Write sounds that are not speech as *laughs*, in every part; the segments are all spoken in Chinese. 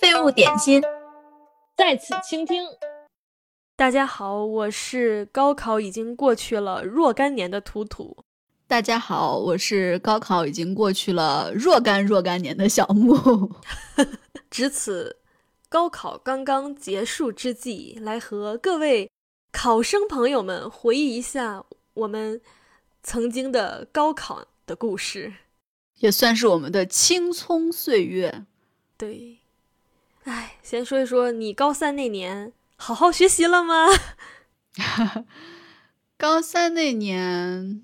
废物点心，在此倾听。大家好，我是高考已经过去了若干年的图图。大家好，我是高考已经过去了若干若干年的小木。*laughs* 值此高考刚刚结束之际，来和各位考生朋友们回忆一下我们曾经的高考的故事。也算是我们的青葱岁月，对。哎，先说一说你高三那年好好学习了吗？*laughs* 高三那年，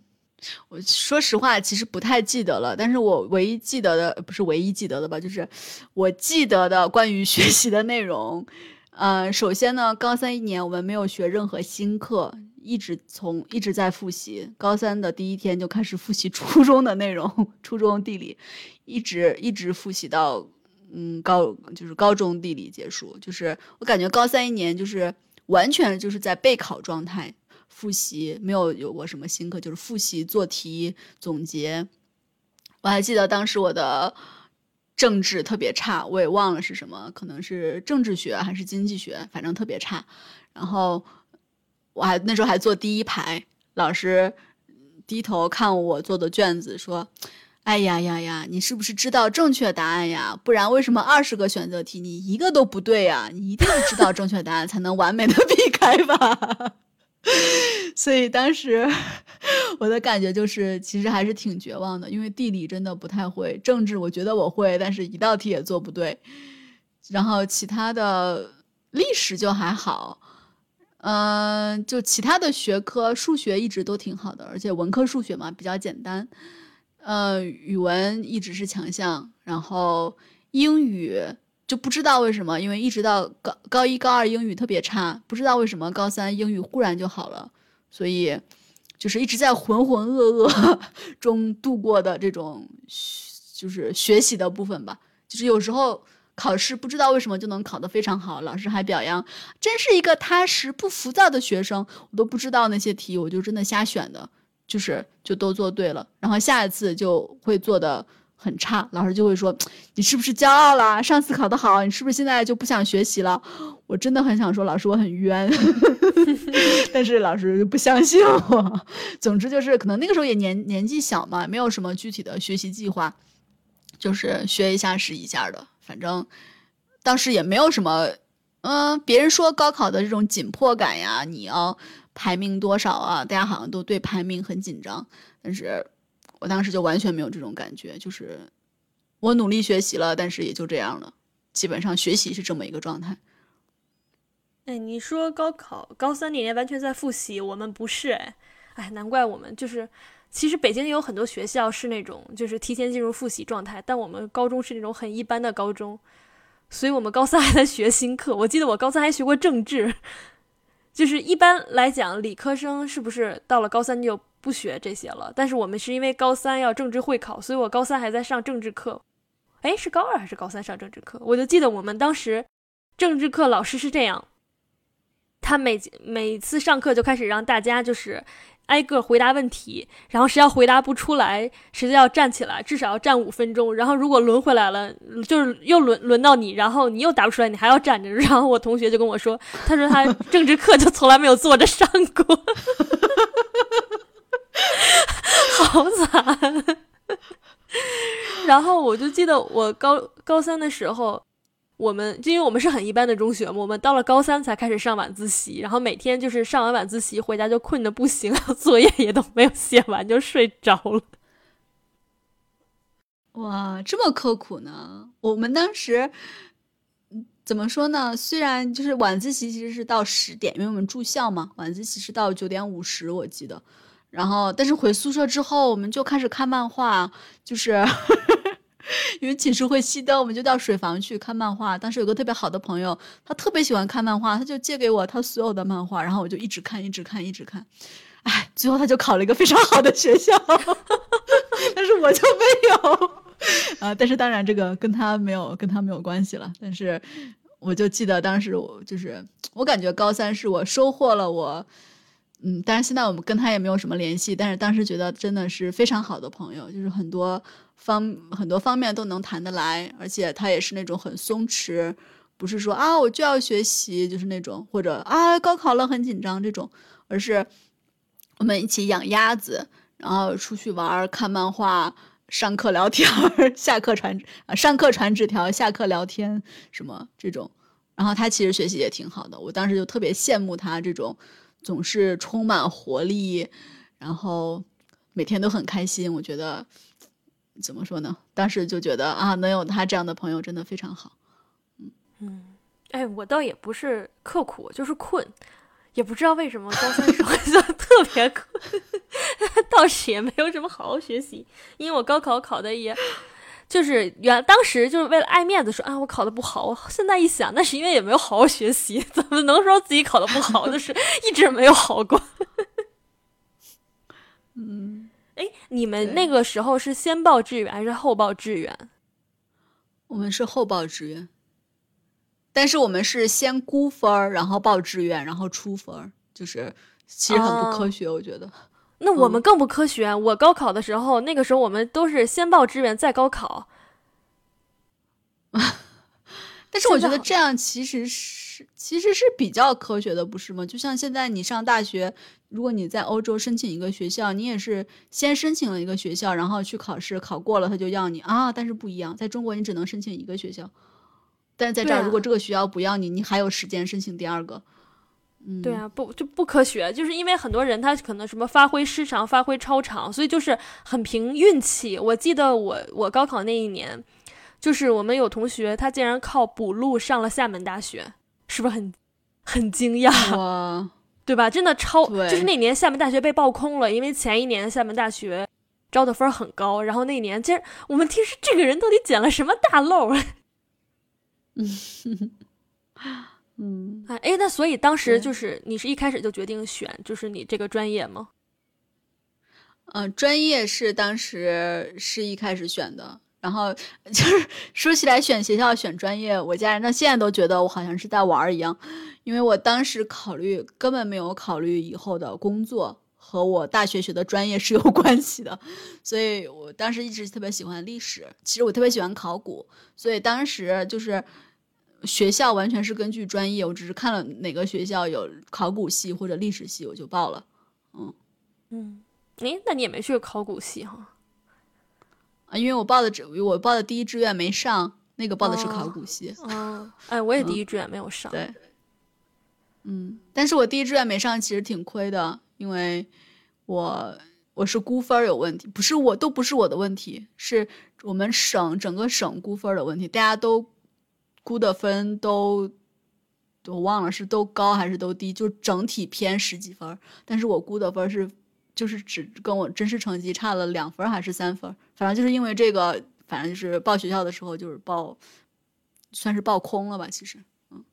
我说实话其实不太记得了。但是我唯一记得的，不是唯一记得的吧，就是我记得的关于学习的内容。嗯，首先呢，高三一年我们没有学任何新课。一直从一直在复习，高三的第一天就开始复习初中的内容，*laughs* 初中地理，一直一直复习到嗯高就是高中地理结束，就是我感觉高三一年就是完全就是在备考状态，复习没有有过什么新课，就是复习做题总结。我还记得当时我的政治特别差，我也忘了是什么，可能是政治学还是经济学，反正特别差，然后。我还那时候还坐第一排，老师低头看我做的卷子，说：“哎呀呀呀，你是不是知道正确答案呀？不然为什么二十个选择题你一个都不对呀？你一定要知道正确答案才能完美的 *laughs* 避开吧。*laughs* ”所以当时我的感觉就是，其实还是挺绝望的，因为地理真的不太会，政治我觉得我会，但是一道题也做不对，然后其他的历史就还好。嗯，就其他的学科，数学一直都挺好的，而且文科数学嘛比较简单。呃，语文一直是强项，然后英语就不知道为什么，因为一直到高高一高二英语特别差，不知道为什么高三英语忽然就好了，所以就是一直在浑浑噩噩 *laughs* 中度过的这种，就是学习的部分吧，就是有时候。考试不知道为什么就能考得非常好，老师还表扬，真是一个踏实不浮躁的学生。我都不知道那些题，我就真的瞎选的，就是就都做对了。然后下一次就会做的很差，老师就会说你是不是骄傲了？上次考得好，你是不是现在就不想学习了？*laughs* 我真的很想说老师我很冤，*laughs* 但是老师不相信我。总之就是可能那个时候也年年纪小嘛，没有什么具体的学习计划，就是学一下是一下的。反正当时也没有什么，嗯，别人说高考的这种紧迫感呀，你要排名多少啊？大家好像都对排名很紧张，但是我当时就完全没有这种感觉，就是我努力学习了，但是也就这样了，基本上学习是这么一个状态。哎，你说高考高三那年完全在复习，我们不是哎，哎，难怪我们就是。其实北京也有很多学校是那种，就是提前进入复习状态，但我们高中是那种很一般的高中，所以我们高三还在学新课。我记得我高三还学过政治，就是一般来讲，理科生是不是到了高三就不学这些了？但是我们是因为高三要政治会考，所以我高三还在上政治课。哎，是高二还是高三上政治课？我就记得我们当时政治课老师是这样，他每每次上课就开始让大家就是。挨个回答问题，然后谁要回答不出来，谁就要站起来，至少要站五分钟。然后如果轮回来了，就是又轮轮到你，然后你又答不出来，你还要站着。然后我同学就跟我说，他说他政治课就从来没有坐着上过，*laughs* 好惨。*laughs* 然后我就记得我高高三的时候。我们就因为我们是很一般的中学嘛，我们到了高三才开始上晚自习，然后每天就是上完晚自习回家就困得不行，*laughs* 作业也都没有写完就睡着了。哇，这么刻苦呢？我们当时怎么说呢？虽然就是晚自习其实是到十点，因为我们住校嘛，晚自习是到九点五十，我记得。然后，但是回宿舍之后，我们就开始看漫画，就是。因为寝室会熄灯，我们就到水房去看漫画。当时有个特别好的朋友，他特别喜欢看漫画，他就借给我他所有的漫画，然后我就一直看，一直看，一直看。哎，最后他就考了一个非常好的学校，*laughs* 但是我就没有。啊，但是当然这个跟他没有跟他没有关系了。但是我就记得当时我就是我感觉高三是我收获了我，嗯，当然现在我们跟他也没有什么联系，但是当时觉得真的是非常好的朋友，就是很多。方很多方面都能谈得来，而且他也是那种很松弛，不是说啊我就要学习，就是那种或者啊高考了很紧张这种，而是我们一起养鸭子，然后出去玩、看漫画、上课聊天、*laughs* 下课传啊上课传纸条、下课聊天什么这种。然后他其实学习也挺好的，我当时就特别羡慕他这种总是充满活力，然后每天都很开心。我觉得怎么说呢？当时就觉得啊，能有他这样的朋友真的非常好。嗯嗯，哎，我倒也不是刻苦，就是困，也不知道为什么高三时候 *laughs* 就特别困，*laughs* 倒是也没有什么好好学习，因为我高考考的也。就是原当时就是为了爱面子说啊，我考的不好。我现在一想，那是因为也没有好好学习，*laughs* 怎么能说自己考的不好？就是一直没有好过。嗯，哎，你们那个时候是先报志愿还是后报志愿？我们是后报志愿，但是我们是先估分儿，然后报志愿，然后出分儿，就是其实很不科学，我觉得。那我们更不科学。我高考的时候，那个时候我们都是先报志愿再高考。但是我觉得这样其实是其实是比较科学的，不是吗？就像现在你上大学，如果你在欧洲申请一个学校，你也是先申请了一个学校，然后去考试，考过了他就要你啊。但是不一样，在中国你只能申请一个学校，但是在这儿如果这个学校不要你，你还有时间申请第二个。嗯对啊，不就不科学，就是因为很多人他可能什么发挥失常、发挥超常，所以就是很凭运气。我记得我我高考那一年，就是我们有同学他竟然靠补录上了厦门大学，是不是很很惊讶？哇 *laughs* 对吧？真的超，就是那年厦门大学被爆空了，因为前一年厦门大学招的分很高，然后那年竟然我们听说这个人到底捡了什么大漏？嗯。*laughs* 嗯，哎哎，那所以当时就是你是一开始就决定选就是你这个专业吗？嗯，专业是当时是一开始选的，然后 *laughs* 就是说起来选学校选专业，我家人到现在都觉得我好像是在玩一样，因为我当时考虑根本没有考虑以后的工作和我大学学的专业是有关系的，所以我当时一直特别喜欢历史，其实我特别喜欢考古，所以当时就是。学校完全是根据专业，我只是看了哪个学校有考古系或者历史系，我就报了。嗯嗯，诶，那你也没去考古系哈？啊，因为我报的只我报的第一志愿没上，那个报的是考古系。哦，哎，我也第一志愿没有上。对，嗯，但是我第一志愿没上，其实挺亏的，因为我我是估分有问题，不是我都不是我的问题，是我们省整个省估分的问题，大家都。估的分都，我忘了是都高还是都低，就整体偏十几分。但是我估的分是，就是只跟我真实成绩差了两分还是三分，反正就是因为这个，反正就是报学校的时候就是报，算是报空了吧。其实，嗯，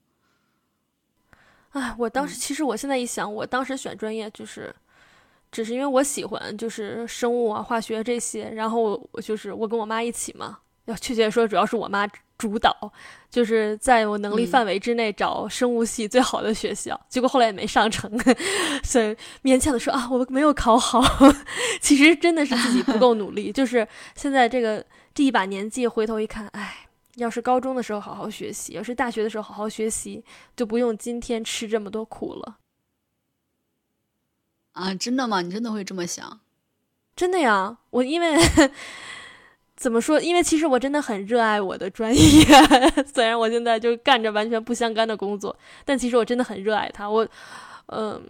哎，我当时其实我现在一想，我当时选专业就是，只是因为我喜欢就是生物啊、化学这些，然后我就是我跟我妈一起嘛，要确切说，主要是我妈。主导就是在我能力范围之内找生物系最好的学校，结果后来也没上成，*laughs* 所以勉强的说啊，我没有考好。*laughs* 其实真的是自己不够努力。*laughs* 就是现在这个这一把年纪，回头一看，哎，要是高中的时候好好学习，要是大学的时候好好学习，就不用今天吃这么多苦了。啊，真的吗？你真的会这么想？真的呀，我因为。怎么说？因为其实我真的很热爱我的专业，*laughs* 虽然我现在就干着完全不相干的工作，但其实我真的很热爱它。我，嗯，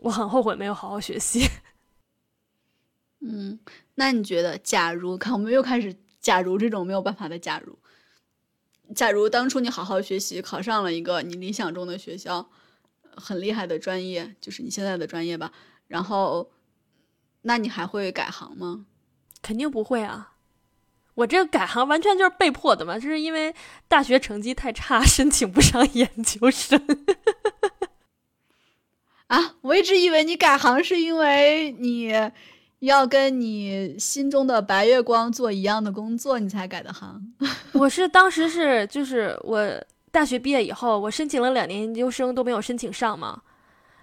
我很后悔没有好好学习。*laughs* 嗯，那你觉得，假如看我们又开始假如这种没有办法的假如，假如当初你好好学习，考上了一个你理想中的学校，很厉害的专业，就是你现在的专业吧，然后，那你还会改行吗？肯定不会啊。我这个改行完全就是被迫的嘛，就是因为大学成绩太差，*laughs* 申请不上研究生。*laughs* 啊，我一直以为你改行是因为你要跟你心中的白月光做一样的工作，你才改的行。*laughs* 我是当时是就是我大学毕业以后，我申请了两年研究生都没有申请上嘛，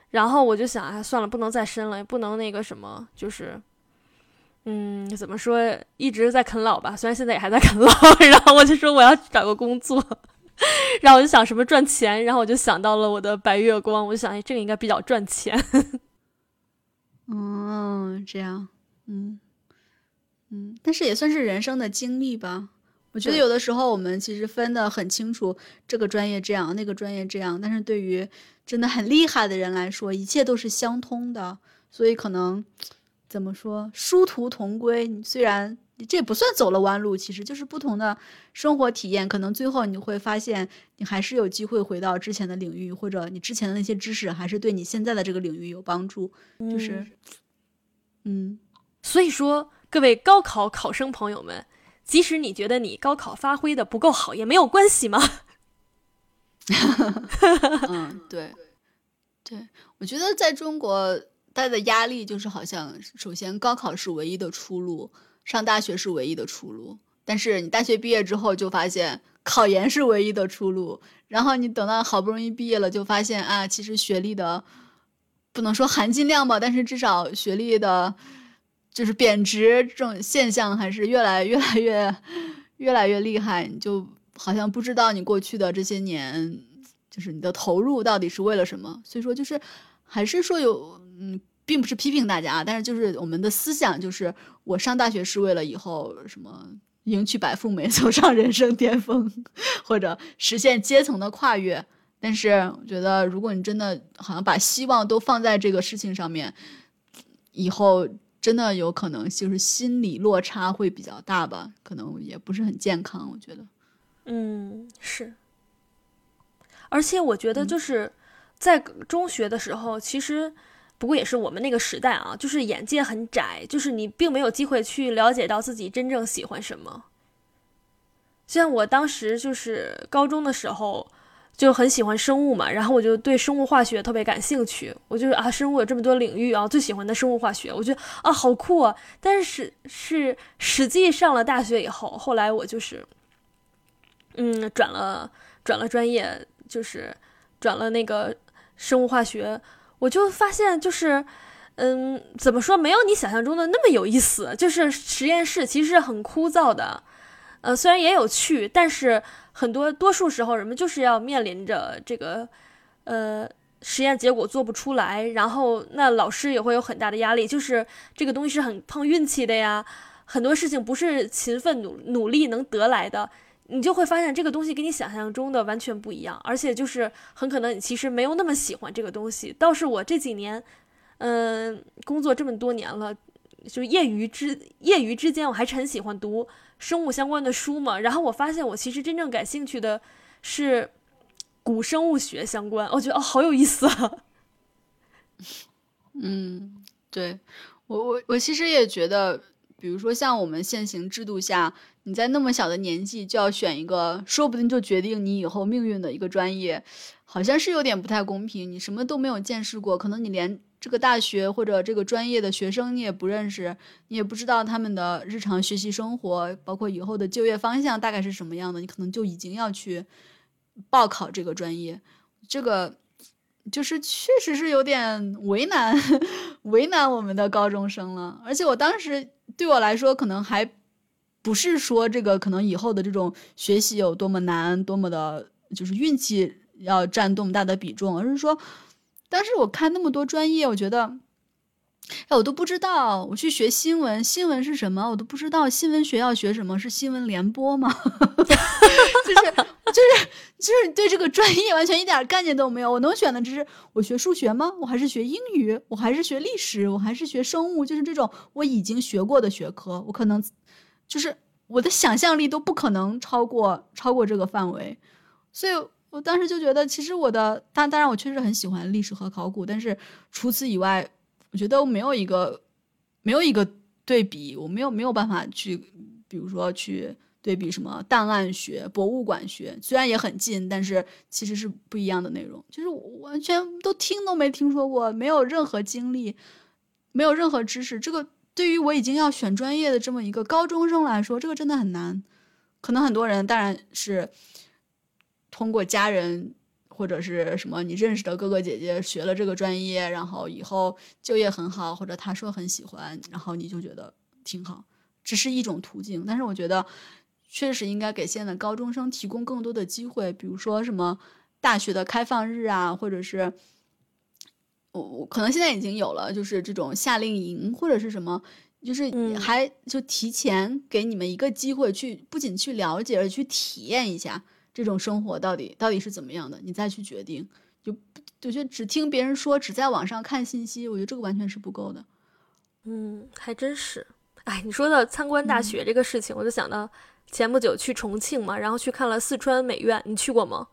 然后我就想，哎，算了，不能再申了，也不能那个什么，就是。嗯，怎么说，一直在啃老吧，虽然现在也还在啃老。*laughs* 然后我就说我要找个工作，*laughs* 然后我就想什么赚钱，然后我就想到了我的白月光，我就想，哎，这个应该比较赚钱。嗯，*laughs* 这样，嗯嗯，但是也算是人生的经历吧。我觉得有的时候我们其实分得很清楚，这个专业这样，那个专业这样。但是对于真的很厉害的人来说，一切都是相通的。所以可能怎么说，殊途同归。虽然这也不算走了弯路，其实就是不同的生活体验。可能最后你会发现，你还是有机会回到之前的领域，或者你之前的那些知识还是对你现在的这个领域有帮助。就是，嗯，所以说各位高考考生朋友们。即使你觉得你高考发挥的不够好，也没有关系吗？*laughs* *laughs* 嗯，对，对，我觉得在中国带的压力就是好像，首先高考是唯一的出路，上大学是唯一的出路。但是你大学毕业之后就发现考研是唯一的出路，然后你等到好不容易毕业了，就发现啊，其实学历的不能说含金量吧，但是至少学历的。就是贬值这种现象还是越来越来越越来越厉害，你就好像不知道你过去的这些年，就是你的投入到底是为了什么。所以说，就是还是说有，嗯，并不是批评大家，但是就是我们的思想就是，我上大学是为了以后什么迎娶白富美，*laughs* 走上人生巅峰，或者实现阶层的跨越。但是我觉得，如果你真的好像把希望都放在这个事情上面，以后。真的有可能就是心理落差会比较大吧，可能也不是很健康，我觉得。嗯，是。而且我觉得就是在中学的时候，其实不过也是我们那个时代啊，就是眼界很窄，就是你并没有机会去了解到自己真正喜欢什么。像我当时就是高中的时候。就很喜欢生物嘛，然后我就对生物化学特别感兴趣。我就啊，生物有这么多领域啊，最喜欢的生物化学，我觉得啊好酷啊。但是是实际上了大学以后，后来我就是，嗯，转了转了专业，就是转了那个生物化学，我就发现就是，嗯，怎么说，没有你想象中的那么有意思。就是实验室其实很枯燥的，呃，虽然也有趣，但是。很多多数时候，人们就是要面临着这个，呃，实验结果做不出来，然后那老师也会有很大的压力，就是这个东西是很碰运气的呀。很多事情不是勤奋努努力能得来的，你就会发现这个东西跟你想象中的完全不一样，而且就是很可能你其实没有那么喜欢这个东西。倒是我这几年，嗯，工作这么多年了，就业余之业余之间，我还是很喜欢读。生物相关的书嘛，然后我发现我其实真正感兴趣的是古生物学相关，我觉得哦好有意思啊。*laughs* 嗯，对我我我其实也觉得，比如说像我们现行制度下，你在那么小的年纪就要选一个，说不定就决定你以后命运的一个专业，好像是有点不太公平。你什么都没有见识过，可能你连。这个大学或者这个专业的学生你也不认识，你也不知道他们的日常学习生活，包括以后的就业方向大概是什么样的，你可能就已经要去报考这个专业，这个就是确实是有点为难 *laughs* 为难我们的高中生了。而且我当时对我来说，可能还不是说这个可能以后的这种学习有多么难，多么的，就是运气要占多么大的比重，而是说。当时我看那么多专业，我觉得，哎，我都不知道。我去学新闻，新闻是什么？我都不知道。新闻学要学什么？是新闻联播吗？*laughs* 就是就是就是对这个专业完全一点概念都没有。我能选的只是我学数学吗？我还是学英语？我还是学历史？我还是学生物？就是这种我已经学过的学科，我可能就是我的想象力都不可能超过超过这个范围，所以。我当时就觉得，其实我的，当当然我确实很喜欢历史和考古，但是除此以外，我觉得没有一个，没有一个对比，我没有没有办法去，比如说去对比什么档案学、博物馆学，虽然也很近，但是其实是不一样的内容，就是完全都听都没听说过，没有任何经历，没有任何知识。这个对于我已经要选专业的这么一个高中生来说，这个真的很难。可能很多人当然是。通过家人或者是什么你认识的哥哥姐姐学了这个专业，然后以后就业很好，或者他说很喜欢，然后你就觉得挺好，只是一种途径。但是我觉得，确实应该给现在高中生提供更多的机会，比如说什么大学的开放日啊，或者是我我可能现在已经有了，就是这种夏令营或者是什么，就是还就提前给你们一个机会去，不仅去了解，而去体验一下这种生活到底到底是怎么样的，你再去决定。就我觉得只听别人说，只在网上看信息，我觉得这个完全是不够的。嗯，还真是。哎，你说到参观大学这个事情，我就想到前不久去重庆嘛，然后去看了四川美院，你去过吗？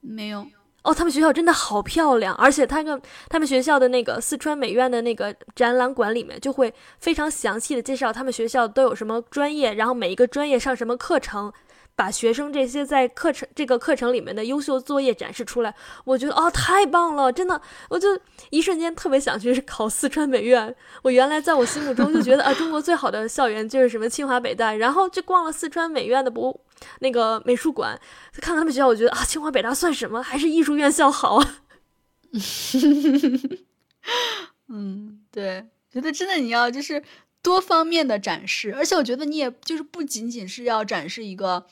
没有。哦，他们学校真的好漂亮，而且他个他们学校的那个四川美院的那个展览馆里面，就会非常详细的介绍他们学校都有什么专业，然后每一个专业上什么课程。把学生这些在课程这个课程里面的优秀作业展示出来，我觉得哦太棒了，真的，我就一瞬间特别想去考四川美院。我原来在我心目中就觉得啊，中国最好的校园就是什么清华北大，然后就逛了四川美院的博那个美术馆，看他们学校，我觉得啊，清华北大算什么，还是艺术院校好啊。*laughs* 嗯，对，觉得真的你要就是多方面的展示，而且我觉得你也就是不仅仅是要展示一个。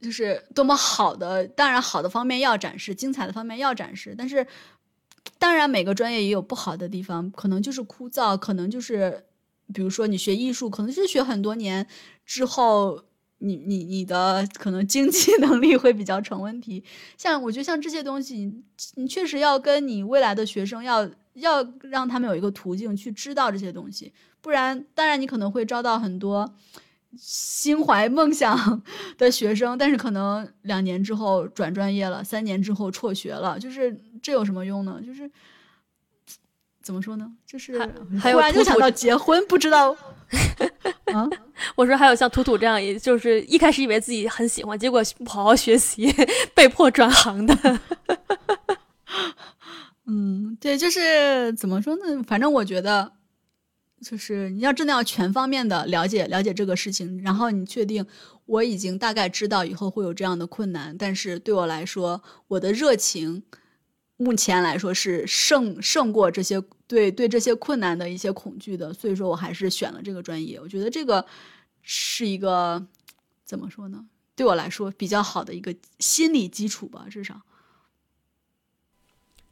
就是多么好的，当然好的方面要展示，精彩的方面要展示。但是，当然每个专业也有不好的地方，可能就是枯燥，可能就是，比如说你学艺术，可能是学很多年之后，你你你的可能经济 *laughs* 能力会比较成问题。像我觉得像这些东西，你确实要跟你未来的学生要要让他们有一个途径去知道这些东西，不然，当然你可能会招到很多。心怀梦想的学生，但是可能两年之后转专业了，三年之后辍学了，就是这有什么用呢？就是怎么说呢？就是突然就想到结婚，不知道 *laughs* 啊？我说还有像图图这样，也就是一开始以为自己很喜欢，结果不好好学习，*laughs* 被迫转行的。嗯，对，就是怎么说呢？反正我觉得。就是你要真的要全方面的了解了解这个事情，然后你确定我已经大概知道以后会有这样的困难，但是对我来说，我的热情目前来说是胜胜过这些对对这些困难的一些恐惧的，所以说我还是选了这个专业。我觉得这个是一个怎么说呢？对我来说比较好的一个心理基础吧，至少。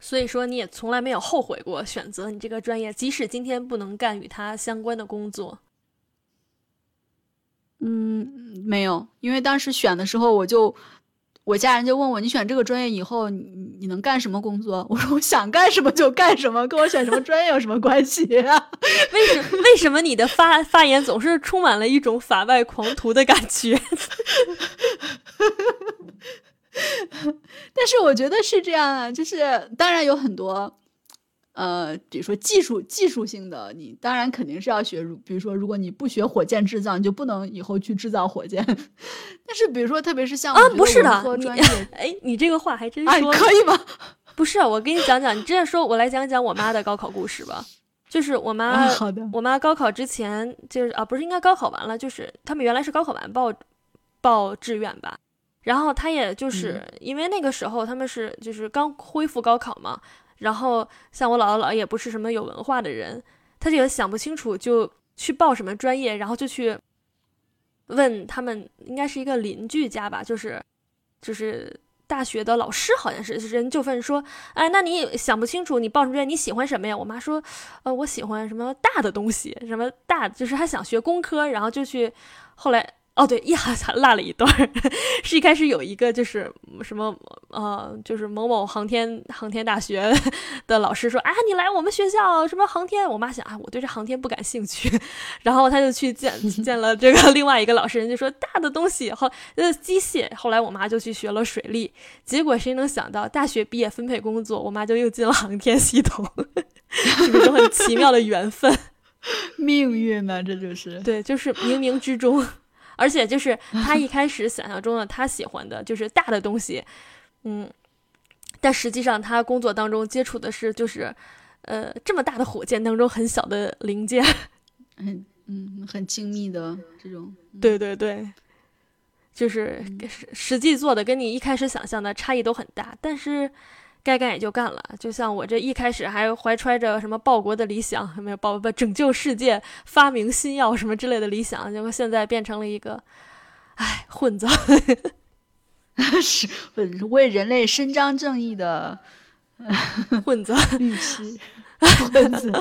所以说，你也从来没有后悔过选择你这个专业，即使今天不能干与它相关的工作。嗯，没有，因为当时选的时候，我就我家人就问我，你选这个专业以后，你你能干什么工作？*laughs* 我说我想干什么就干什么，跟我选什么专业有什么关系啊？*laughs* 为什为什么你的发发言总是充满了一种法外狂徒的感觉？*laughs* 但是我觉得是这样啊，就是当然有很多，呃，比如说技术技术性的，你当然肯定是要学。比如说，如果你不学火箭制造，你就不能以后去制造火箭。*laughs* 但是，比如说，特别是像啊，不是的，专业，哎，你这个话还真说可以吗？*laughs* 不是，我跟你讲讲，你这样说，我来讲讲我妈的高考故事吧。就是我妈，好的，我妈高考之前就是啊，不是应该高考完了，就是他们原来是高考完报报志愿吧。然后他也就是因为那个时候他们是就是刚恢复高考嘛，然后像我姥姥姥爷也不是什么有文化的人，他就想不清楚就去报什么专业，然后就去问他们应该是一个邻居家吧，就是就是大学的老师好像是人就问说，哎，那你想不清楚你报什么专业，你喜欢什么呀？我妈说，呃，我喜欢什么大的东西，什么大就是他想学工科，然后就去后来。哦，对，一还落了一段，*laughs* 是一开始有一个就是什么呃，就是某某航天航天大学的老师说啊，你来我们学校什么航天？我妈想啊，我对这航天不感兴趣，*laughs* 然后他就去见见了这个另外一个老师，人就说大的东西后呃机械。后来我妈就去学了水利，结果谁能想到大学毕业分配工作，我妈就又进了航天系统，*laughs* 是不是很奇妙的缘分？命运呢？这就是对，就是冥冥之中。而且就是 *laughs* 他一开始想象中的他喜欢的就是大的东西，嗯，但实际上他工作当中接触的是就是，呃，这么大的火箭当中很小的零件，*laughs* 很嗯很精密的这种，对对对，就是实实际做的跟你一开始想象的差异都很大。但是该干也就干了。就像我这一开始还怀揣着什么报国的理想，没有报不拯救世界、发明新药什么之类的理想，结果现在变成了一个，唉，混子，*laughs* 是为人类伸张正义的混子 *laughs* 律师，混子，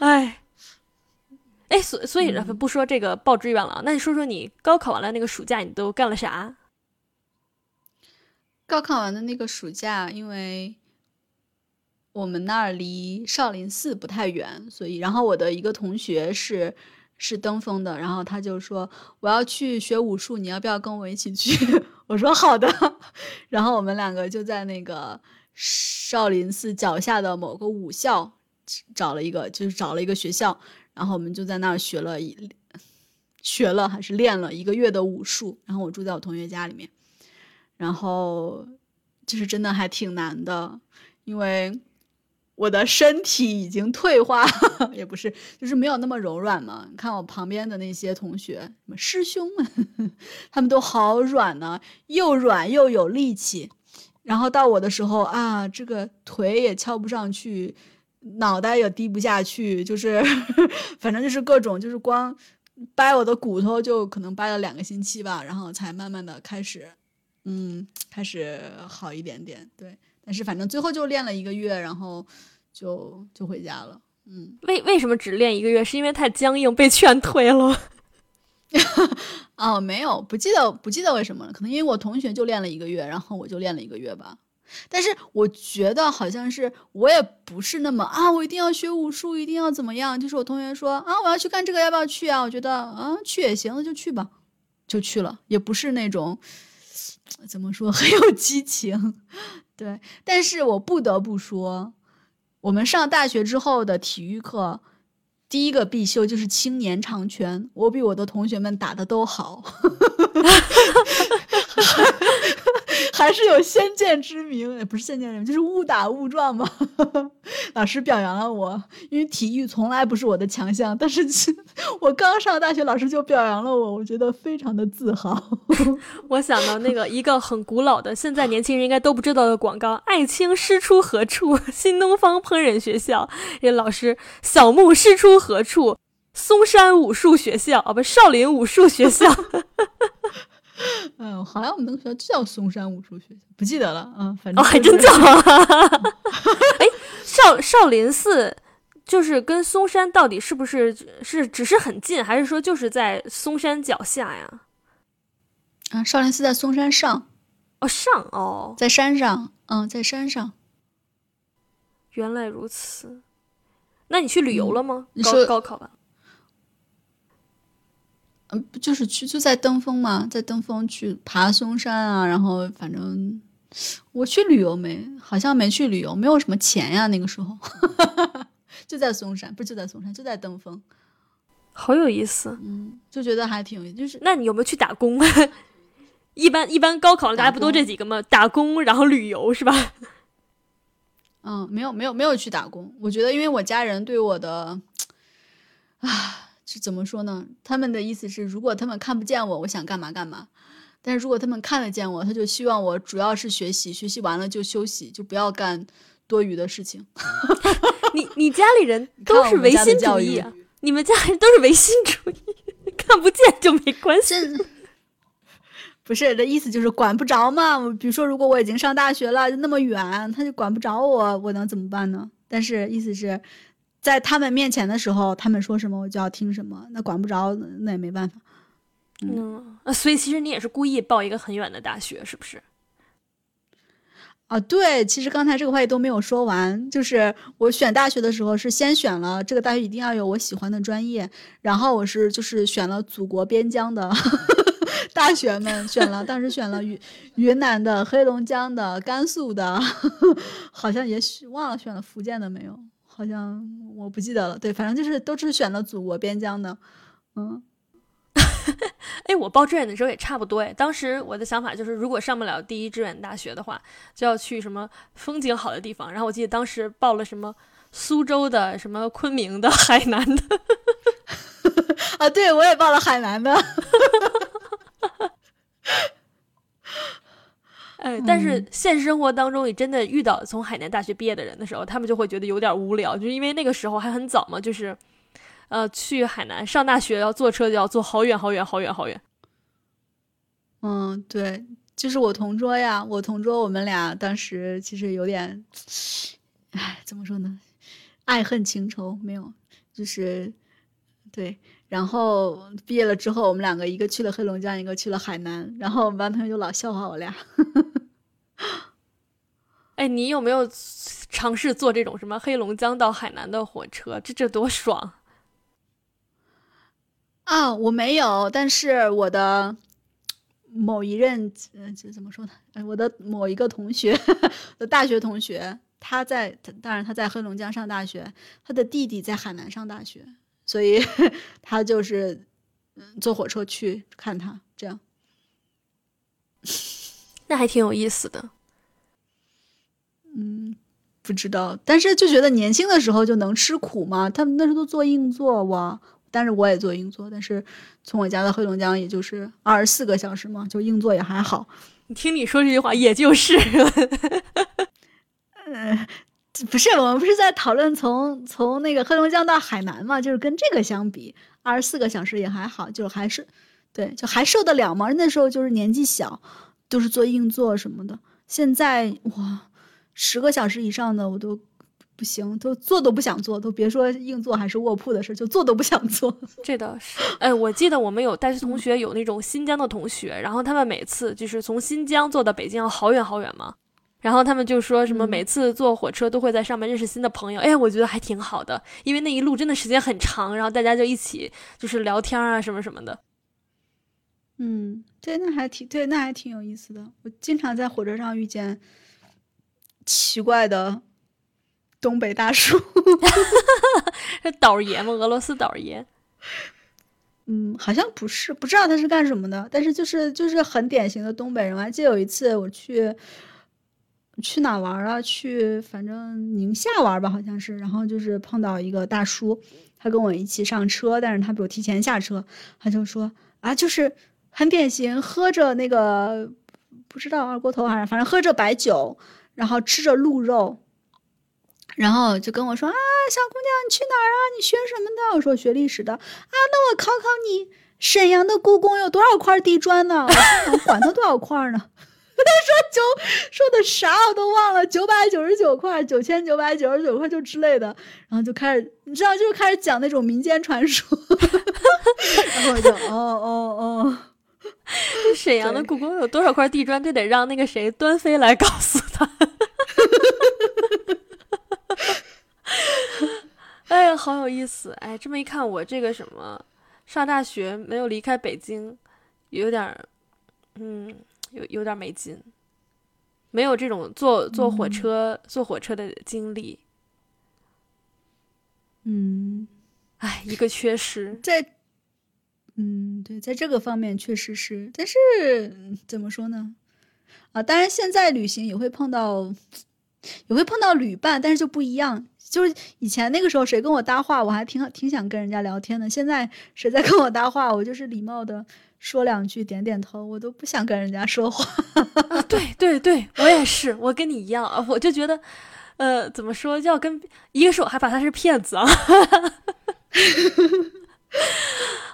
唉。哎，所所以不说这个报志愿了，那你说说你高考完了那个暑假你都干了啥？高考完的那个暑假，因为我们那儿离少林寺不太远，所以然后我的一个同学是是登封的，然后他就说我要去学武术，你要不要跟我一起去？*laughs* 我说好的，*laughs* 然后我们两个就在那个少林寺脚下的某个武校找了一个，就是找了一个学校。然后我们就在那儿学了一学了还是练了一个月的武术。然后我住在我同学家里面，然后就是真的还挺难的，因为我的身体已经退化，*laughs* 也不是，就是没有那么柔软嘛。你看我旁边的那些同学，什么师兄们，*laughs* 他们都好软呢，又软又有力气。然后到我的时候啊，这个腿也翘不上去。脑袋也低不下去，就是 *laughs* 反正就是各种，就是光掰我的骨头就可能掰了两个星期吧，然后才慢慢的开始，嗯，开始好一点点。对，但是反正最后就练了一个月，然后就就回家了。嗯，为为什么只练一个月？是因为太僵硬被劝退了？*laughs* 哦，没有，不记得不记得为什么了，可能因为我同学就练了一个月，然后我就练了一个月吧。但是我觉得好像是我也不是那么啊，我一定要学武术，一定要怎么样？就是我同学说啊，我要去干这个，要不要去啊？我觉得啊，去也行，那就去吧，就去了，也不是那种怎么说 *laughs* 很有激情，对。但是我不得不说，我们上大学之后的体育课，第一个必修就是青年长拳，我比我的同学们打的都好。*laughs* *laughs* 还是有先见之明，也不是先见之明，就是误打误撞嘛。*laughs* 老师表扬了我，因为体育从来不是我的强项，但是我刚上大学，老师就表扬了我，我觉得非常的自豪。*laughs* 我想到那个一个很古老的，现在年轻人应该都不知道的广告：“爱卿师出何处？新东方烹饪学校。”这老师小木师出何处？嵩山武术学校啊，不，少林武术学校。嗯，好像我们那个学校就叫嵩山武术学校，不记得了。嗯，反正还真叫。*laughs* 哎，少少林寺就是跟嵩山到底是不是是只是很近，还是说就是在嵩山脚下呀？啊，少林寺在嵩山上。哦，上哦，在山上。嗯，在山上。原来如此。那你去旅游了吗？高高考吧。嗯，不就是去就在登封嘛，在登封去爬嵩山啊，然后反正我去旅游没，好像没去旅游，没有什么钱呀，那个时候 *laughs* 就在嵩山，不是就在嵩山，就在登封，好有意思，嗯，就觉得还挺有意思，就是那你有没有去打工？*laughs* 一般一般高考大家不都这几个吗？打工，然后旅游是吧？*laughs* 嗯，没有没有没有去打工，我觉得因为我家人对我的啊。是怎么说呢？他们的意思是，如果他们看不见我，我想干嘛干嘛；但是如果他们看得见我，他就希望我主要是学习，学习完了就休息，就不要干多余的事情。*laughs* 你你家里人都是唯心主义啊？你们家人都是唯心主义，看不见就没关系。*laughs* 不是的意思，就是管不着嘛。比如说，如果我已经上大学了，那么远，他就管不着我，我能怎么办呢？但是意思是。在他们面前的时候，他们说什么我就要听什么，那管不着，那也没办法。嗯，啊所以其实你也是故意报一个很远的大学，是不是？啊，对，其实刚才这个话题都没有说完，就是我选大学的时候是先选了这个大学一定要有我喜欢的专业，然后我是就是选了祖国边疆的 *laughs* 大学们，选了当时选了云云南的、黑龙江的、甘肃的，*laughs* 好像也许忘了选了福建的没有。好像我不记得了，对，反正就是都是选了祖国边疆的，嗯，*laughs* 哎，我报志愿的时候也差不多，哎，当时我的想法就是，如果上不了第一志愿大学的话，就要去什么风景好的地方。然后我记得当时报了什么苏州的、什么昆明的、*laughs* 海南的，*laughs* 啊，对我也报了海南的。哎，但是嗯现实生活当中，你真的遇到从海南大学毕业的人的时候，他们就会觉得有点无聊，就是因为那个时候还很早嘛，就是，呃，去海南上大学要坐车就要坐好远好远好远好远。嗯，对，就是我同桌呀，我同桌，我们俩当时其实有点，哎，怎么说呢，爱恨情仇没有，就是对。然后毕业了之后，我们两个一个去了黑龙江，一个去了海南，然后我们班同学就老笑话我俩。*laughs* 哎，你有没有尝试坐这种什么黑龙江到海南的火车？这这多爽！啊，我没有，但是我的某一任，呃，这怎么说呢？哎我的某一个同学，我 *laughs* 的大学同学，他在，当然他在黑龙江上大学，他的弟弟在海南上大学，所以 *laughs* 他就是嗯坐火车去看他，这样。*laughs* 那还挺有意思的。嗯，不知道，但是就觉得年轻的时候就能吃苦嘛。他们那时候都坐硬座哇，但是我也坐硬座，但是从我家到黑龙江也就是二十四个小时嘛，就硬座也还好。你听你说这句话，也就是 *laughs* 不是，我们不是在讨论从从那个黑龙江到海南嘛？就是跟这个相比，二十四个小时也还好，就还是对，就还受得了嘛。那时候就是年纪小，都是坐硬座什么的。现在哇，十个小时以上的我都不行，都坐都不想坐，都别说硬座还是卧铺的事，就坐都不想坐。*laughs* 这倒是。哎，我记得我们有大学同学有那种新疆的同学，然后他们每次就是从新疆坐到北京要好远好远嘛。然后他们就说什么嗯每次坐火车都会在上面认识新的朋友，哎，我觉得还挺好的，因为那一路真的时间很长，然后大家就一起就是聊天啊什么什么的。嗯，对，那还挺对，那还挺有意思的。我经常在火车上遇见奇怪的东北大叔。*laughs* 这倒爷吗？俄罗斯倒爷？*laughs* 嗯，好像不是，不知道他是干什么的，但是就是就是很典型的东北人。我还记得有一次我去去哪玩啊？去反正宁夏玩吧，好像是。然后就是碰到一个大叔，他跟我一起上车，但是他比我提前下车，他就说啊，就是很典型，喝着那个不知道二锅头还是反正喝着白酒，然后吃着鹿肉。然后就跟我说啊，小姑娘，你去哪儿啊？你学什么的？我说学历史的。啊，那我考考你，沈阳的故宫有多少块地砖呢？管它多少块呢？他说九说的啥我都忘了，九百九十九块，九千九百九十九块就之类的，然后就开始，你知道，就开始讲那种民间传说，*laughs* 然后我就哦哦哦，*laughs* 沈阳的故宫有多少块地砖？就得让那个谁端妃来告诉他。*laughs* 哎呀，好有意思！哎，这么一看，我这个什么上大学没有离开北京，有点儿，嗯，有有点没劲，没有这种坐坐火车、坐火车的经历。嗯，哎，一个缺失。在，嗯，对，在这个方面确实是，但是嗯怎么说呢？啊，当然现在旅行也会碰到，也会碰到旅伴，但是就不一样。就是以前那个时候，谁跟我搭话，我还挺挺想跟人家聊天的。现在谁在跟我搭话，我就是礼貌的说两句，点点头，我都不想跟人家说话。*laughs* 对对对，我也是，我跟你一样啊，我就觉得，呃，怎么说，要跟一个是我害怕他是骗子啊，*laughs*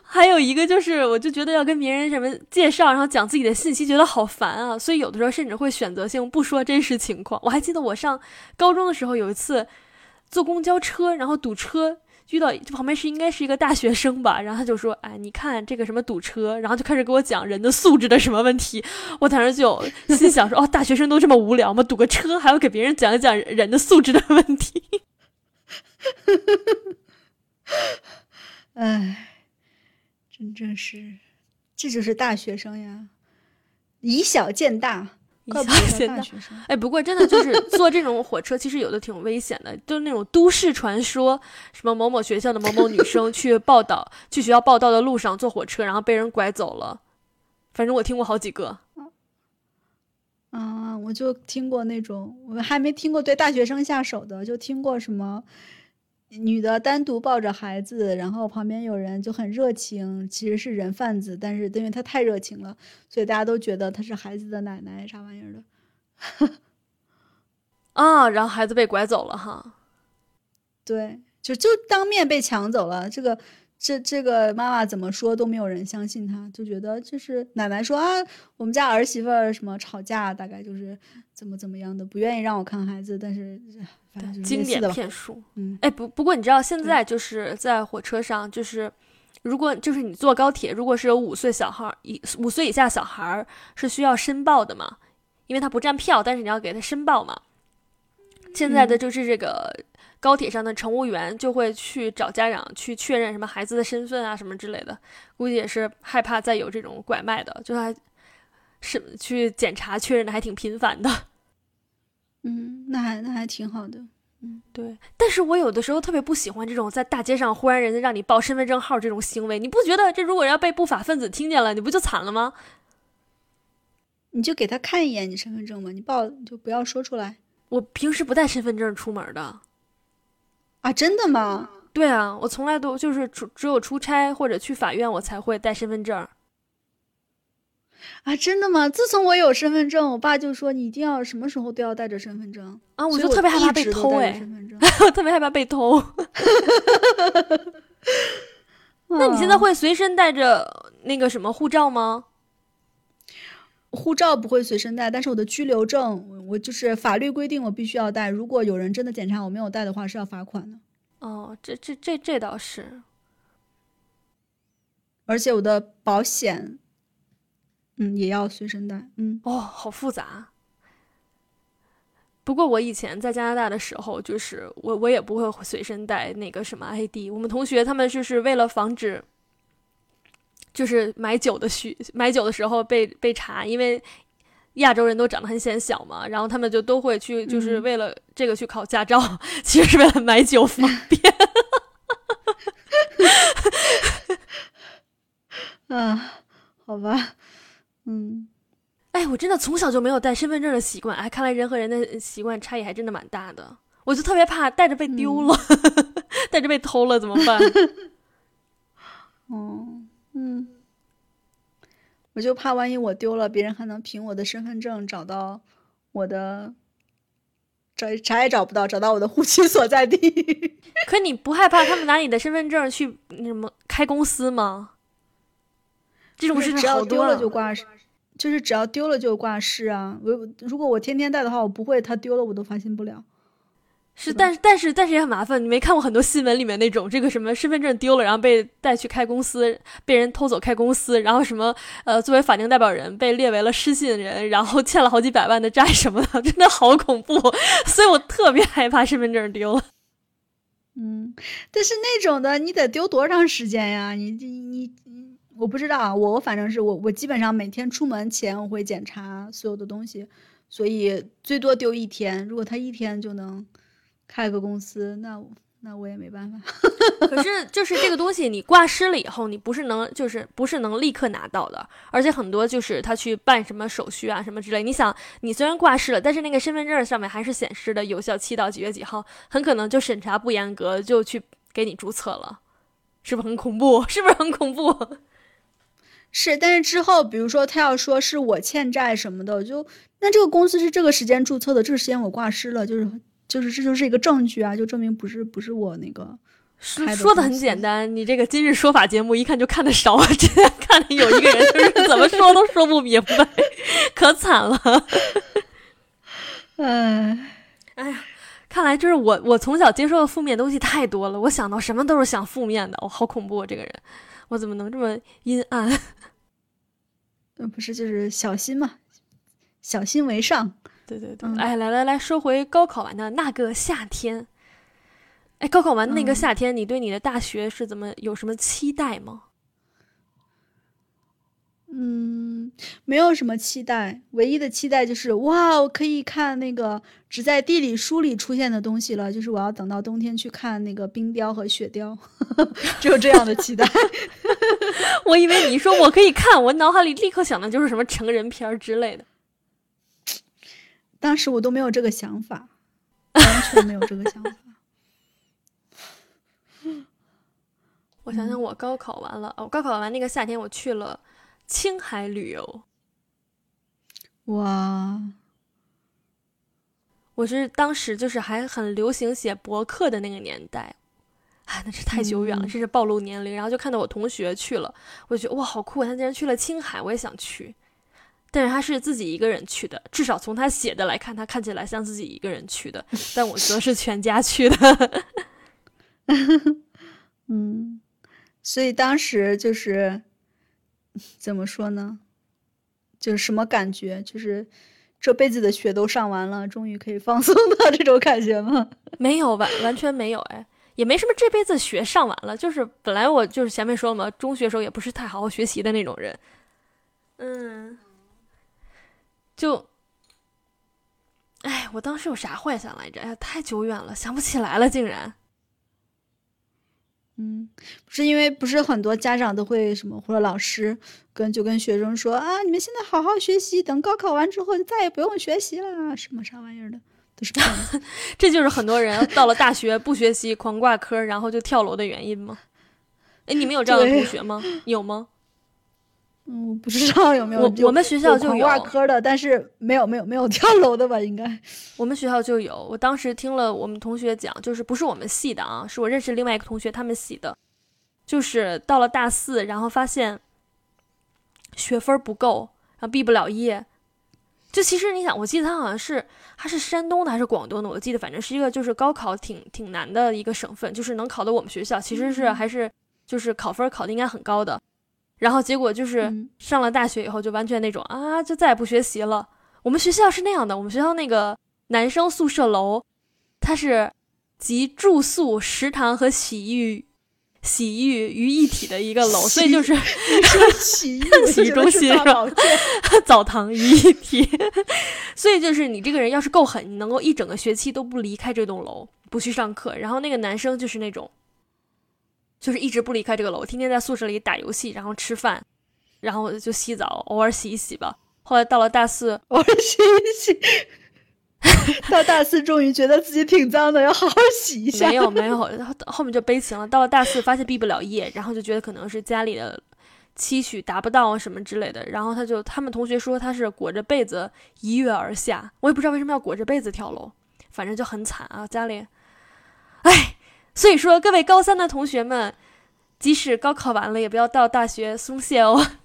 还有一个就是，我就觉得要跟别人什么介绍，然后讲自己的信息，觉得好烦啊，所以有的时候甚至会选择性不说真实情况。我还记得我上高中的时候有一次坐公交车，然后堵车。遇到旁边是应该是一个大学生吧，然后他就说：“哎，你看这个什么堵车，然后就开始给我讲人的素质的什么问题。”我当时就 *laughs* 心想说：“哦，大学生都这么无聊吗？堵个车还要给别人讲一讲人的素质的问题？”哎，真正是，这就是大学生呀，以小见大，以怪不小得叫见大。学生。哎，不过真的就是坐这种火车，其实有的挺危险的，就是那种都市传说，什么某某学校的某某女生去报道，去学校报道的路上坐火车，然后被人拐走了。反正我听过好几个。啊，我就听过那种，我还没听过对大学生下手的，就听过什么女的单独抱着孩子，然后旁边有人就很热情，其实是人贩子，但是因为她太热情了，所以大家都觉得她是孩子的奶奶啥玩意儿的。*laughs* 啊，然后孩子被拐走了哈。对，就就当面被抢走了。这个这这个妈妈怎么说都没有人相信她，就觉得就是奶奶说啊，我们家儿媳妇儿什么吵架，大概就是怎么怎么样的，不愿意让我看孩子，但是经典的骗术。嗯，哎，不不过你知道现在就是在火车上，就是如果就是你坐高铁，如果是有五岁小孩儿以五岁以下小孩儿是需要申报的嘛，因为他不占票，但是你要给他申报嘛。现在的就是这个高铁上的乘务员就会去找家长去确认什么孩子的身份啊什么之类的，估计也是害怕再有这种拐卖的，就还是去检查确认的还挺频繁的。*laughs* 嗯，那还那还挺好的。嗯对，但是我有的时候特别不喜欢这种在大街上忽然人家让你报身份证号这种行为，你不觉得这如果要被不法分子听见了，你不就惨了吗？你就给他看一眼你身份证嘛，你报你就不要说出来我平时不带身份证出门的。啊！真的吗？对啊，我从来都就是出只有出差或者去法院我才会带身份证。啊，真的吗？自从我有身份证，我爸就说你一定要什么时候都要带着身份证啊，我就 *laughs* 特别害怕被偷哎。我特别害怕被偷。那你现在啊会随身带着那个什么护照吗？护照不会随身带，但是我的居留证，我我就是法律规定我必须要带。如果有人真的检查我没有带的话，是要罚款的。哦，这这这这倒是。而且我的保险，嗯，也要随身带。嗯，哦，好复杂。不过我以前在加拿大的时候，就是我我也不会随身带那个什么 ID。我们同学他们就是为了防止，就是买酒的需买酒的时候被被查，因为亚洲人都长得很显小嘛，然后他们就都会去，就是嗯为了这个去考驾照，*laughs* 其实是为了买酒方便。*laughs* 啊，好吧，嗯，哎，我真的从小就没有带身份证的习惯，哎，看来人和人的习惯差异还真的蛮大的。我就特别怕带着被丢了，*laughs* 带着被偷了怎么办？哦，嗯，我就怕万一我丢了，别人还能凭我的身份证找到我的，找啥也找不到，找到我的户籍所在地。*laughs* 可你不害怕他们拿你的身份证去那什么开公司吗？这种事情只要丢了就挂失，就是只要丢了就挂失啊。我如果我天天带的话，我不会，他丢了我都发现不了。是，但是但是但是也很麻烦。你没看过很多新闻里面那种，这个什么身份证丢了，然后被带去开公司，被人偷走开公司，然后什么呃，作为法定代表人被列为了失信人，然后欠了好几百万的债什么的，真的好恐怖。*laughs* 所以我特别害怕身份证丢了。嗯，但是那种的你得丢多长时间呀？你你你，你我不知道啊，我我反正是我我基本上每天出门前我会检查所有的东西，所以最多丢一天。如果他一天就能开个公司，那我那我也没办法。*laughs* 可是就是这个东西，你挂失了以后，你不是能就是不是能立刻拿到的，而且很多就是他去办什么手续啊什么之类。你想，你虽然挂失了，但是那个身份证上面还是显示的有效期到几月几号，很可能就审查不严格，就去给你注册了，是不是很恐怖？*laughs* 是不是很恐怖？是，但是之后比如说他要说是我欠债什么的，我就那这个公司是这个时间注册的，这个时间我挂失了，就是就是这就是一个证据啊，就证明不是不是我那个。说的说的很简单，你这个今日说法节目一看就看的少，之前看的有一个人就是怎么说都说不明白，可惨了。哎。哎呀，看来就是我，我从小接受的负面东西太多了，我想到什么都是想负面的，我好恐怖、啊，这个人，我怎么能这么阴暗？嗯，*laughs* 不是，就是小心嘛，小心为上。对对对，嗯哎，来来来说回高考完的那个夏天，哎，高考完那个嗯夏天，你对你的大学是怎么有什么期待吗？嗯，没有什么期待，唯一的期待就是哇，我可以看那个只在地理书里出现的东西了，就是我要等到冬天去看那个冰雕和雪雕，*laughs* 只有这样的期待。*laughs* 我以为你说我可以看，我脑海里立刻想的就是什么成人片儿之类的。当时我都没有这个想法，完全没有这个想法。*laughs* 我想想，我高考完了，哦，高考完那个夏天，我去了青海旅游。哇，我是当时就是还很流行写博客的那个年代，啊，那是太久远了，嗯这是暴露年龄。然后就看到我同学去了，我就觉得哇，好酷！他竟然去了青海，我也想去。但是他是自己一个人去的，至少从他写的来看，他看起来像自己一个人去的。*laughs* 但我觉得是全家去的。*laughs* 嗯，所以当时就是怎么说呢？就是什么感觉？就是这辈子的学都上完了，终于可以放松的这种感觉吗？*laughs* 没有完完全没有哎，也没什么这辈子学上完了，就是本来我就是前面说了嘛，中学时候也不是太好好学习的那种人，嗯，就，哎，我当时有啥幻想来着？哎呀，太久远了，想不起来了，竟然。嗯，不是因为不是很多家长都会什么，或者老师跟就跟学生说啊，你们现在好好学习，等高考完之后就再也不用学习了，什么啥玩意儿的，都是。*laughs* 这就是很多人到了大学不学习，狂挂科，然后就跳楼的原因吗？哎，你们有这样的同学吗？有吗？嗯，我不知道有没有我我们学校就有挂科的，但是没有没有没有跳楼的吧？应该。*laughs* 我们学校就有，我当时听了我们同学讲，就是不是我们系的啊，是我认识另外一个同学他们系的，就是到了大四，然后发现学分不够，然后毕不了业。就其实你想，我记得他好像是他是山东的还是广东的，我记得反正是一个就是高考挺挺难的一个省份，就是能考到我们学校，其实是还是就是考分考的应该很高的。然后结果就是嗯上了大学以后，就完全那种啊，就再也不学习了。我们学校是那样的，我们学校那个男生宿舍楼，它是集住宿、食堂和洗浴、洗浴于一体的一个楼，所以就是洗浴 *laughs* 洗浴中心 *laughs* 澡堂于一体。*laughs* 所以就是你这个人要是够狠，你能够一整个学期都不离开这栋楼，不去上课。然后那个男生就是那种，就是一直不离开这个楼，天天在宿舍里打游戏，然后吃饭，然后就洗澡，偶尔洗一洗吧。后来到了大四，*laughs* 偶尔洗一洗。到大四终于觉得自己挺脏的，要好好洗一下。没有没有，后后面就悲情了。到了大四，发现毕不了业，然后就觉得可能是家里的期许达不到什么之类的。然后他就他们同学说他是裹着被子一跃而下，我也不知道为什么要裹着被子跳楼，反正就很惨啊，家里。哎，所以说各位高三的同学们，即使高考完了，也不要到大学松懈哦。*laughs*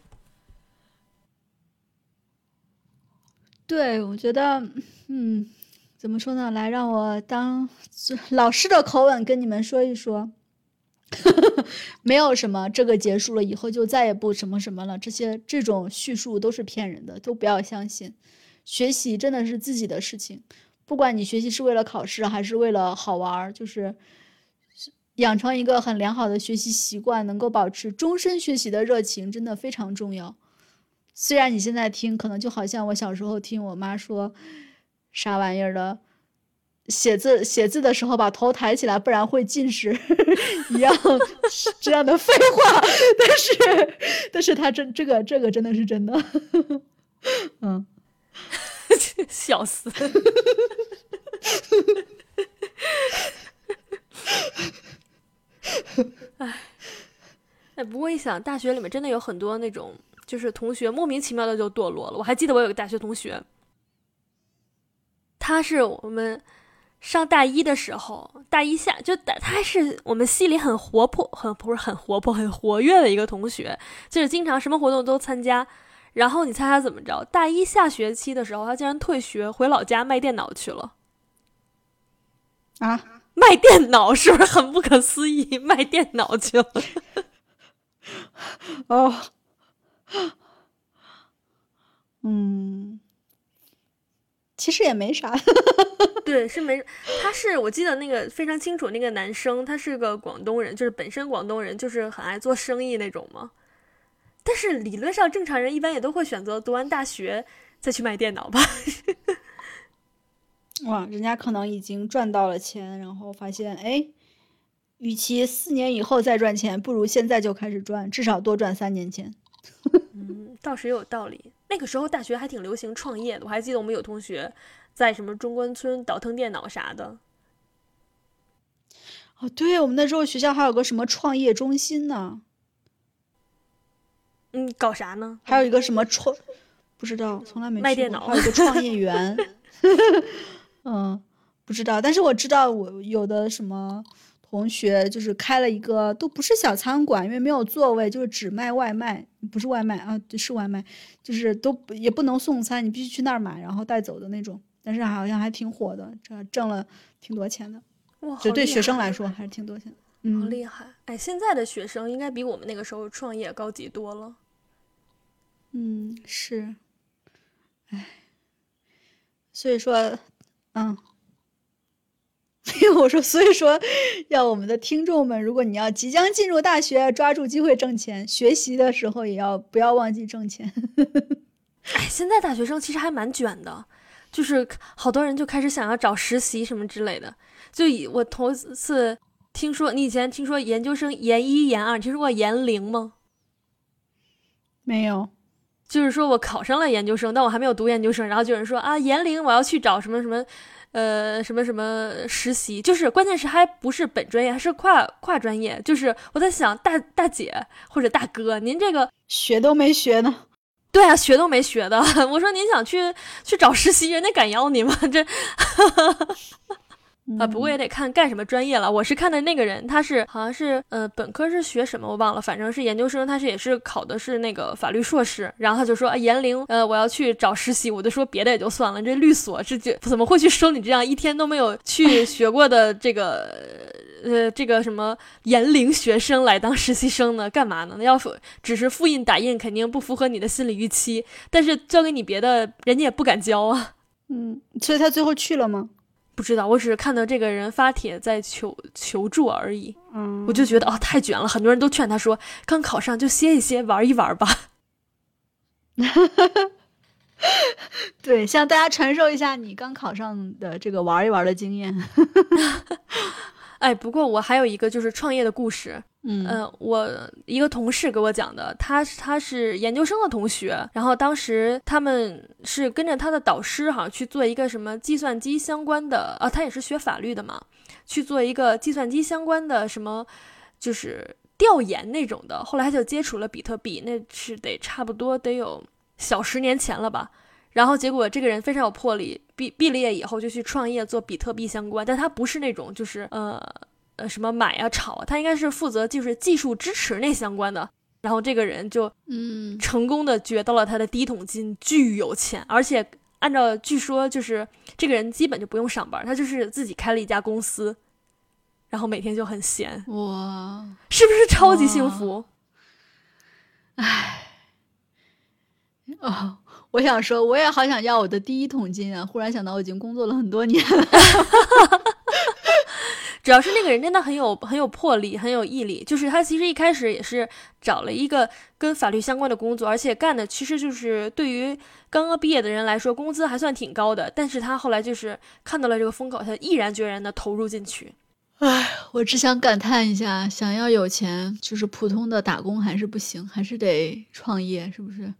对，我觉得，嗯，怎么说呢？来，让我当 *laughs* 老师的口吻跟你们说一说，*laughs* 没有什么这个结束了以后就再也不什么什么了，这些这种叙述都是骗人的，都不要相信。学习真的是自己的事情，不管你学习是为了考试还是为了好玩，就是养成一个很良好的学习习惯，能够保持终身学习的热情，真的非常重要。虽然你现在听，可能就好像我小时候听我妈说啥玩意儿的，写字写字的时候把头抬起来，不然会近视一样这样的废话。但是，但是他真这个这个真的是真的，嗯，笑死！*laughs* *laughs* 哎，不过一想，大学里面真的有很多那种，就是同学莫名其妙的就堕落了。我还记得我有个大学同学，他是我们上大一的时候，大一下就他还是我们系里很活泼，很不是很活泼，很活跃的一个同学，就是经常什么活动都参加。然后你猜他怎么着？大一下学期的时候，他竟然退学回老家卖电脑去了。啊，卖电脑是不是很不可思议？*laughs* 卖电脑去了。*laughs* 哦，嗯，其实也没啥。*laughs* 对，是没，他是我记得那个非常清楚，那个男生他是个广东人，就是本身广东人，就是很爱做生意那种嘛。但是理论上正常人一般也都会选择读完大学再去卖电脑吧。哇，人家可能已经赚到了钱，然后发现，哎，与其四年以后再赚钱，不如现在就开始赚，至少多赚三年钱。嗯，倒是也有道理。那个时候大学还挺流行创业的，我还记得我们有同学在什么中关村倒腾电脑啥的。哦，对，我们那时候学校还有个什么创业中心呢，嗯，搞啥呢？还有一个什么创，不知道，从来没去过卖电脑还有一个创业园。*laughs* 嗯，不知道，但是我知道我有的什么同学就是开了一个都不是小餐馆，因为没有座位，就是只卖外卖，不是外卖啊，是外卖，就是都也不能送餐，你必须去那儿买，然后带走的那种。但是好像还挺火的，这挣了挺多钱的。哇，就对学生来说还是挺多钱。嗯，好厉害！哎，现在的学生应该比我们那个时候创业高级多了。嗯，是。哎，所以说，嗯，因 *laughs* 为我说，所以说，要我们的听众们，如果你要即将进入大学，抓住机会挣钱，学习的时候也要不要忘记挣钱。*laughs* 哎，现在大学生其实还蛮卷的。就是好多人就开始想要找实习什么之类的，就以我头次听说，你以前听说研究生研一研二，听说过研零吗？没有，就是说我考上了研究生，但我还没有读研究生，然后就有人说啊，研龄我要去找什么什么，呃，什么什么实习，就是关键是还不是本专业，还是跨跨专业，就是我在想大大姐或者大哥，您这个学都没学呢。对啊，学都没学的。*laughs* 我说您想去去找实习，人家敢要你吗？这啊，不过也得看干什么专业了。我是看的那个人，他是好像是呃本科是学什么我忘了，反正是研究生，他是也是考的是那个法律硕士。然后他就说啊，严玲，呃，我要去找实习。我就说别的也就算了，这律所这就怎么会去收你这样一天都没有去 *laughs* 学过的这个。呃，这个什么研龄学生来当实习生呢？干嘛呢？那要只是复印打印，肯定不符合你的心理预期。但是交给你别的，人家也不敢交啊。嗯，所以他最后去了吗？不知道，我只是看到这个人发帖在求求助而已。嗯，我就觉得哦，太卷了。很多人都劝他说，刚考上就歇一歇，玩一玩吧。*laughs* 对，向大家传授一下你刚考上的这个玩一玩的经验。*laughs* 哎，不过我还有一个就是创业的故事，嗯，我一个同事给我讲的，他他是研究生的同学，然后当时他们是跟着他的导师哈去做一个什么计算机相关的啊，他也是学法律的嘛，去做一个计算机相关的什么，就是调研那种的，后来他就接触了比特币，那是得差不多得有小十年前了吧。然后结果这个人非常有魄力，毕毕了业以后就去创业做比特币相关，但他不是那种就是呃呃什么买啊炒啊，他应该是负责就是技术支持那相关的。然后这个人就嗯成功的掘到了他的第一桶金，巨有钱，而且按照据说就是这个人基本就不用上班，他就是自己开了一家公司，然后每天就很闲，哇，是不是超级幸福？唉，哦。我想说，我也好想要我的第一桶金啊！忽然想到，我已经工作了很多年了。*laughs* 主要是那个人真的很有很有魄力，很有毅力。就是他其实一开始也是找了一个跟法律相关的工作，而且干的其实就是对于刚刚毕业的人来说，工资还算挺高的。但是他后来就是看到了这个风口，他毅然决然的投入进去。唉，*sighs* 我只想感叹一下，想要有钱，就是普通的打工还是不行，还是得创业，是不是？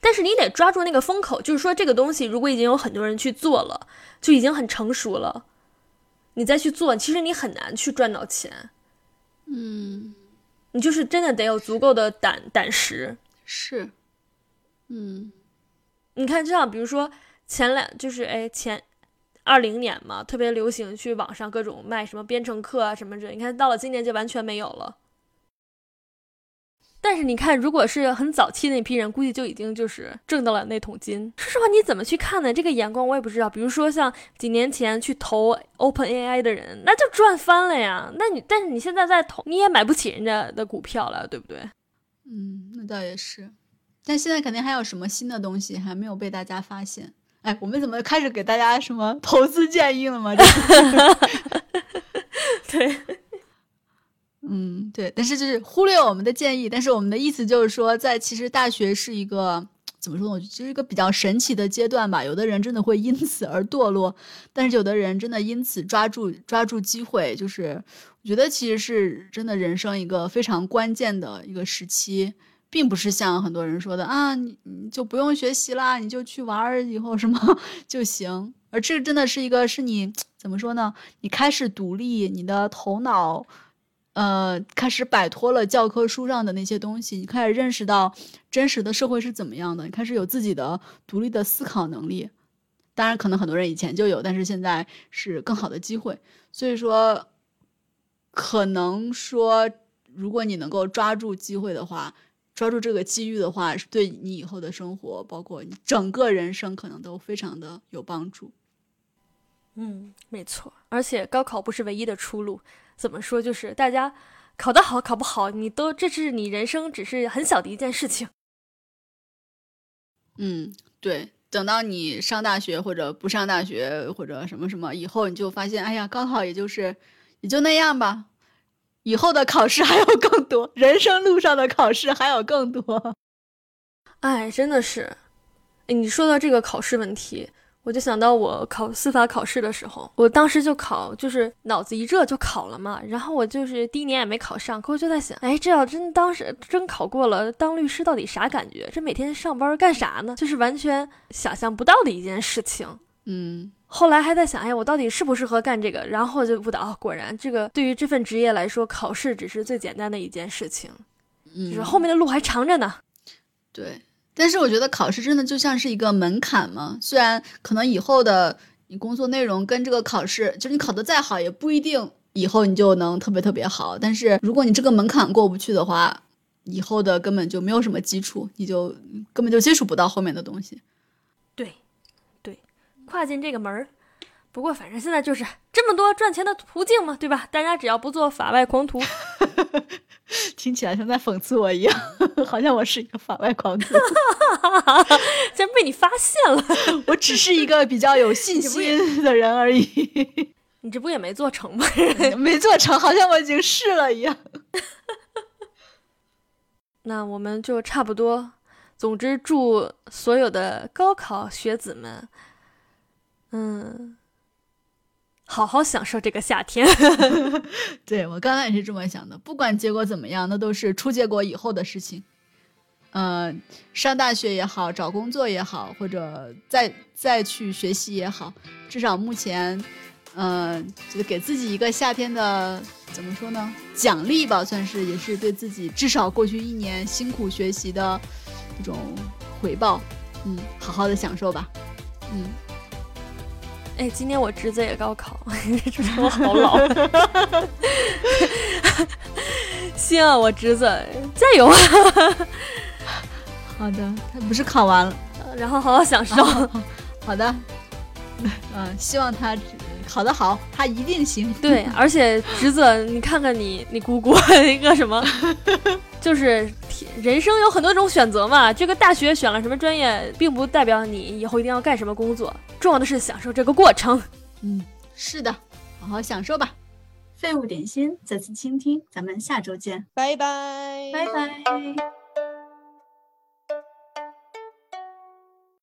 但是你得抓住那个风口，就是说这个东西如果已经有很多人去做了，就已经很成熟了，你再去做，其实你很难去赚到钱。嗯，你就是真的得有足够的胆胆识。是，嗯，你看，就像比如说前两，就是哎前二零年嘛，特别流行去网上各种卖什么编程课啊什么的，你看到了今年就完全没有了。但是你看，如果是很早期那批人，估计就已经就是挣到了那桶金。说实话，你怎么去看呢？这个眼光我也不知道。比如说像几年前去投 Open AI 的人，那就赚翻了呀。那你但是你现在在投，你也买不起人家的股票了，对不对？嗯，那倒也是。但现在肯定还有什么新的东西还没有被大家发现。哎，我们怎么开始给大家什么投资建议了吗？*laughs* *laughs* 对。嗯，对，但是就是忽略我们的建议，但是我们的意思就是说，在其实大学是一个怎么说呢？就是一个比较神奇的阶段吧。有的人真的会因此而堕落，但是有的人真的因此抓住抓住机会，就是我觉得其实是真的人生一个非常关键的一个时期，并不是像很多人说的啊，你你就不用学习啦，你就去玩儿以后什么 *laughs* 就行。而这个真的是一个是你怎么说呢？你开始独立，你的头脑。呃，开始摆脱了教科书上的那些东西，你开始认识到真实的社会是怎么样的，你开始有自己的独立的思考能力。当然，可能很多人以前就有，但是现在是更好的机会。所以说，可能说，如果你能够抓住机会的话，抓住这个机遇的话，是对你以后的生活，包括你整个人生，可能都非常的有帮助。嗯，没错。而且高考不是唯一的出路。怎么说？就是大家考得好，考不好，你都这是你人生只是很小的一件事情。*laughs* 嗯，对。等到你上大学或者不上大学或者什么什么以后，你就发现，哎呀，高考也就是也就那样吧。以后的考试还有更多，人生路上的考试还有更多。哎，真的是，哎，你说到这个考试问题。我就想到我考司法考试的时候，我当时就考，就是脑子一热就考了嘛。然后我就是第一年也没考上，可我就在想，哎，这要真当时真考过了，当律师到底啥感觉？这每天上班干啥呢？就是完全想象不到的一件事情。嗯，后来还在想，哎，我到底适不适合干这个？然后就悟到，果然这个对于这份职业来说，考试只是最简单的一件事情，就是后面的路还长着呢。对。但是我觉得考试真的就像是一个门槛嘛，虽然可能以后的你工作内容跟这个考试，就是你考得再好，也不一定以后你就能特别特别好。但是如果你这个门槛过不去的话，以后的根本就没有什么基础，你就根本就接触不到后面的东西。对，对，跨进这个门儿。不过反正现在就是这么多赚钱的途径嘛，对吧？大家只要不做法外狂徒，*laughs* *laughs* 听起来像在讽刺我一样，*laughs* 好像我是一个法外狂徒，*laughs* 竟然被你发现了。我只是一个比较有信心的人而已。你这不也没做成吗？没做成，好像我已经试了一样。那我们就差不多。总之，祝所有的高考学子们，嗯。好好享受这个夏天。*laughs* 对我刚才也是这么想的，不管结果怎么样，那都是出结果以后的事情。嗯，上大学也好，找工作也好，或者再再去学习也好，至少目前，嗯，就是给自己一个夏天的怎么说呢？奖励吧，算是也是对自己至少过去一年辛苦学习的一种回报。嗯，好好的享受吧。嗯。哎，今天我侄子也高考，*laughs* 这说我好老。*laughs* 行，我侄子加油啊！好的，他不是考完了，然后好好享受。*laughs* 好的，嗯，希望他考得好，他一定行。对，而且侄子，你看看你，你姑姑那个什么，就是人生有很多种选择嘛。这个大学选了什么专业，并不代表你以后一定要干什么工作。重要的是享受这个过程。嗯，是的，好好享受吧。废物点心，再次倾听，咱们下周见，拜拜，拜拜。